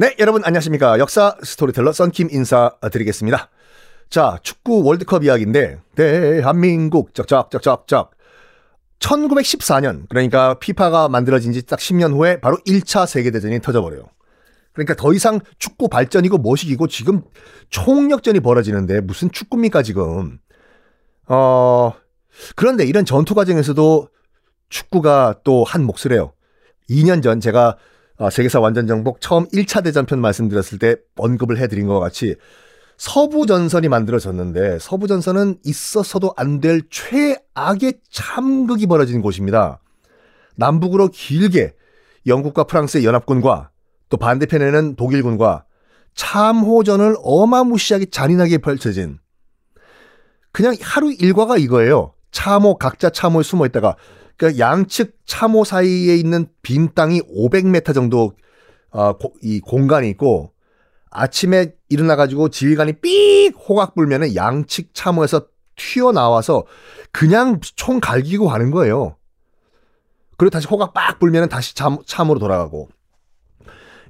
네, 여러분 안녕하십니까. 역사 스토리텔러 썬킴 인사드리겠습니다. 자, 축구 월드컵 이야기인데, 대한민국, 쩍쩍쩍쩍쩍. 1914년, 그러니까 FIFA가 만들어진 지 딱 10년 후에 바로 1차 세계대전이 터져버려요. 그러니까 더 이상 축구 발전이고 뭣이고 지금 총력전이 벌어지는데 무슨 축구입니까, 지금. 어, 그런데 이런 전투 과정에서도 축구가 또 한 몫을 해요. 2년 전 제가 어, 세계사 완전 정복 처음 1차 대전편 말씀드렸을 때 언급을 해드린 것 같이 서부 전선이 만들어졌는데 서부 전선은 있어서도 안 될 최악의 참극이 벌어진 곳입니다. 남북으로 길게 영국과 프랑스의 연합군과 또 반대편에는 독일군과 참호전을 어마무시하게 잔인하게 펼쳐진 그냥 하루 일과가 이거예요. 참호 각자 참호에 숨어 있다가 그 양측 참호 사이에 있는 빈 땅이 500m 정도 어, 고, 이 공간이 있고 아침에 일어나 가지고 지휘관이 삑 호각 불면은 양측 참호에서 튀어나와서 그냥 총 갈기고 가는 거예요. 그리고 다시 호각 빡 불면은 다시 참, 참으로 돌아가고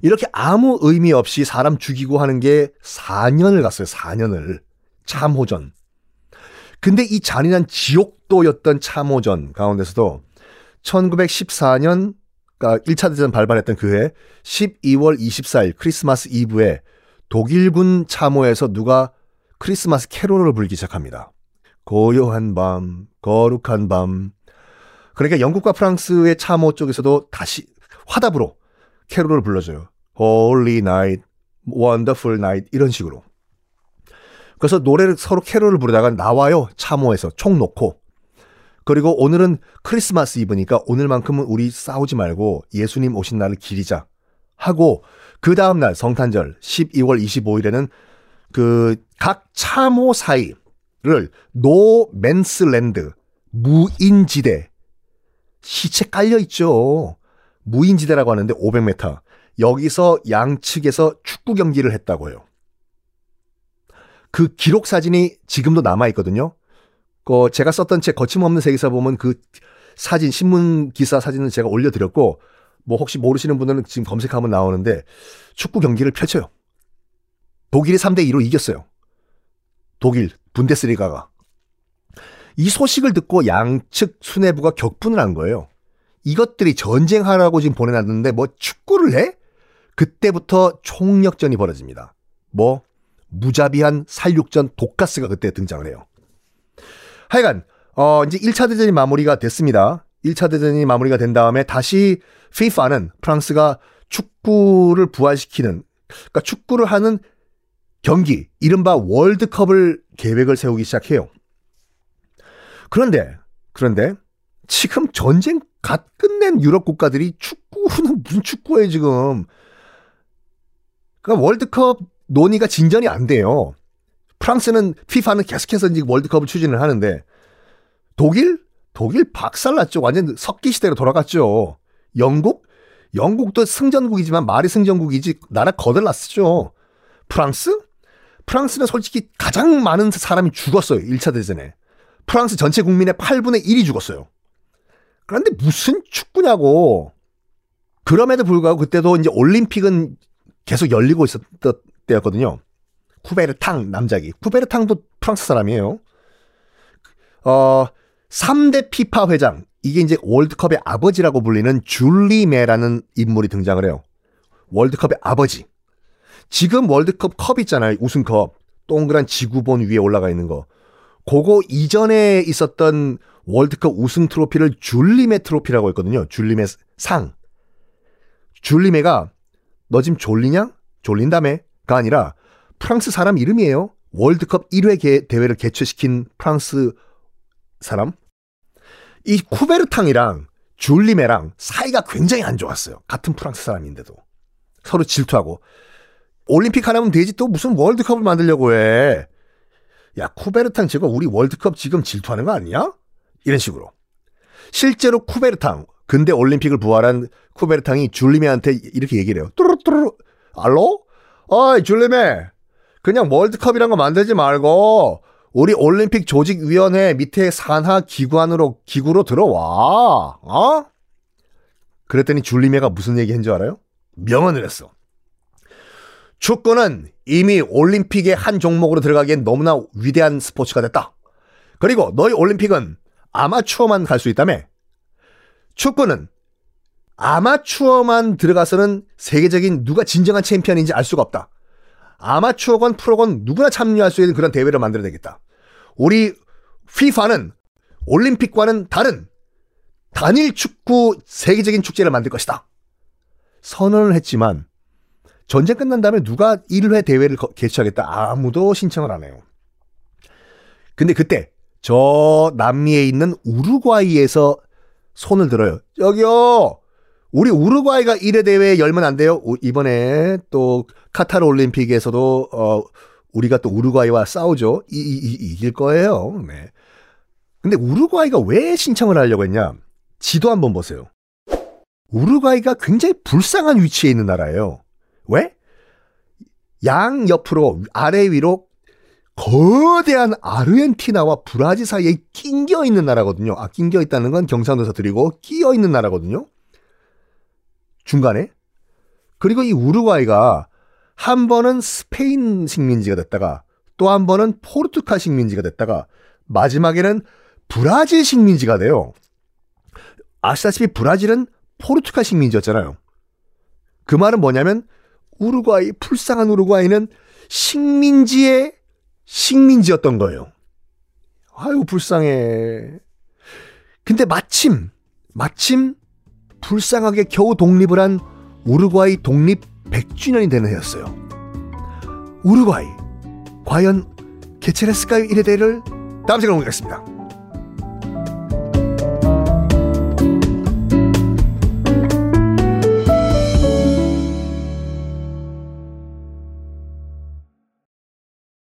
이렇게 아무 의미 없이 사람 죽이고 하는 게 4년을 갔어요. 4년을 참호전. 근데 이 잔인한 지옥도였던 참호전 가운데서도 1914년 그러니까 1차 대전 발발했던 그 해 12월 24일 크리스마스 이브에 독일군 참호에서 누가 크리스마스 캐롤을 불기 시작합니다. 고요한 밤, 거룩한 밤. 그러니까 영국과 프랑스의 참호 쪽에서도 다시 화답으로 캐롤을 불러줘요. Holy Night, Wonderful Night 이런 식으로. 그래서 노래를 서로 캐롤을 부르다가 나와요. 참호에서 총 놓고. 그리고 오늘은 크리스마스 이브니까 오늘만큼은 우리 싸우지 말고 예수님 오신 날을 기리자 하고 그 다음 날 성탄절 12월 25일에는 그 각 참호 사이를 no man's land 무인지대 시체 깔려 있죠. 무인지대라고 하는데 500m 여기서 양측에서 축구 경기를 했다고 해요. 그 기록 사진이 지금도 남아 있거든요. 그 제가 썼던 책 거침없는 세계사 보면 그 사진 신문 기사 사진은 제가 올려드렸고 뭐 혹시 모르시는 분들은 지금 검색하면 나오는데 축구 경기를 펼쳐요. 독일이 3대 2로 이겼어요. 독일 분데스리가가 이 소식을 듣고 양측 수뇌부가 격분을 한 거예요. 이것들이 전쟁하라고 지금 보내놨는데 뭐 축구를 해? 그때부터 총력전이 벌어집니다. 뭐 무자비한 살육전 독가스가 그때 등장을 해요. 하여간 어 이제 1차 대전이 마무리가 됐습니다. 1차 대전이 마무리가 된 다음에 다시 FIFA는 프랑스가 축구를 부활시키는 그러니까 축구를 하는 경기 이른바 월드컵을 계획을 세우기 시작해요. 그런데 그런데 지금 전쟁 갓 끝낸 유럽 국가들이 축구는 무슨 축구예요 지금. 그러니까 월드컵 논의가 진전이 안 돼요. 프랑스는 피파는 계속해서 이제 월드컵을 추진을 하는데 독일 독일 박살났죠. 완전 석기 시대로 돌아갔죠. 영국 영국도 승전국이지만 말이 승전국이지 나라 거들났었죠. 프랑스 프랑스는 솔직히 가장 많은 사람이 죽었어요. 1차 대전에. 프랑스 전체 국민의 8분의 1이 죽었어요. 그런데 무슨 축구냐고. 그럼에도 불구하고 그때도 이제 올림픽은 계속 열리고 있었던 때였거든요. 쿠베르탕 남자기. 쿠베르탕도 프랑스 사람이에요. 어, 3대 피파 회장. 이게 이제 월드컵의 아버지라고 불리는 줄리메라는 인물이 등장을 해요. 월드컵의 아버지. 지금 월드컵 컵 있잖아요. 우승컵. 동그란 지구본 위에 올라가 있는 거. 그거 이전에 있었던 월드컵 우승 트로피를 줄리메 트로피라고 했거든요. 줄리메 상. 줄리메가 너 지금 졸리냐? 졸린다며 가 아니라 프랑스 사람 이름이에요. 월드컵 1회 대회를 개최시킨 프랑스 사람. 이 쿠베르탕이랑 줄리메랑 사이가 굉장히 안 좋았어요. 같은 프랑스 사람인데도. 서로 질투하고. 올림픽 하나면 되지 또 무슨 월드컵을 만들려고 해. 야, 쿠베르탕 저거 우리 월드컵 지금 질투하는 거 아니야? 이런 식으로. 실제로 쿠베르탕, 근대 올림픽을 부활한 쿠베르탕이 줄리메한테 이렇게 얘기를 해요. 뚜루뚜루, 알로? 어이, 줄리메. 그냥 월드컵이란 거 만들지 말고, 우리 올림픽 조직위원회 밑에 산하 기관으로, 기구로 들어와. 어? 그랬더니 줄리메가 무슨 얘기 한 줄 알아요? 명언을 했어. 축구는 이미 올림픽의 한 종목으로 들어가기엔 너무나 위대한 스포츠가 됐다. 그리고 너희 올림픽은 아마추어만 갈 수 있다며? 축구는 아마추어만 들어가서는 세계적인 누가 진정한 챔피언인지 알 수가 없다. 아마추어건 프로건 누구나 참여할 수 있는 그런 대회를 만들어야 되겠다. 우리 FIFA는 올림픽과는 다른 단일 축구 세계적인 축제를 만들 것이다. 선언을 했지만 전쟁 끝난 다음에 누가 1회 대회를 개최하겠다 아무도 신청을 안 해요. 근데 그때 저 남미에 있는 우루과이에서 손을 들어요. 여기요. 우리 우루과이가 1회 대회에 열면 안 돼요. 이번에 또 카타르 올림픽에서도 어 우리가 또 우루과이와 싸우죠. 이, 이, 이, 이길 거예요. 네. 근데 우루과이가 왜 신청을 하려고 했냐? 지도 한번 보세요. 우루과이가 굉장히 불쌍한 위치에 있는 나라예요. 왜? 양 옆으로 아래 위로 거대한 아르헨티나와 브라질 사이에 낑겨 있는 나라거든요. 아, 낑겨 있다는 건 경상도에서 드리고 끼어 있는 나라거든요. 중간에. 그리고 이 우루과이가 한 번은 스페인 식민지가 됐다가 또 한 번은 포르투갈 식민지가 됐다가 마지막에는 브라질 식민지가 돼요. 아시다시피 브라질은 포르투갈 식민지였잖아요. 그 말은 뭐냐면 우루과이, 불쌍한 우루과이는 식민지의 식민지였던 거예요. 아유, 불쌍해. 근데 마침, 마침 불쌍하게 겨우 독립을 한 우루과이 독립 100주년이 되는 해였어요. 우루과이, 과연 개최를 했을까요? 1회 대회를 다음 시간에 공개하겠습니다.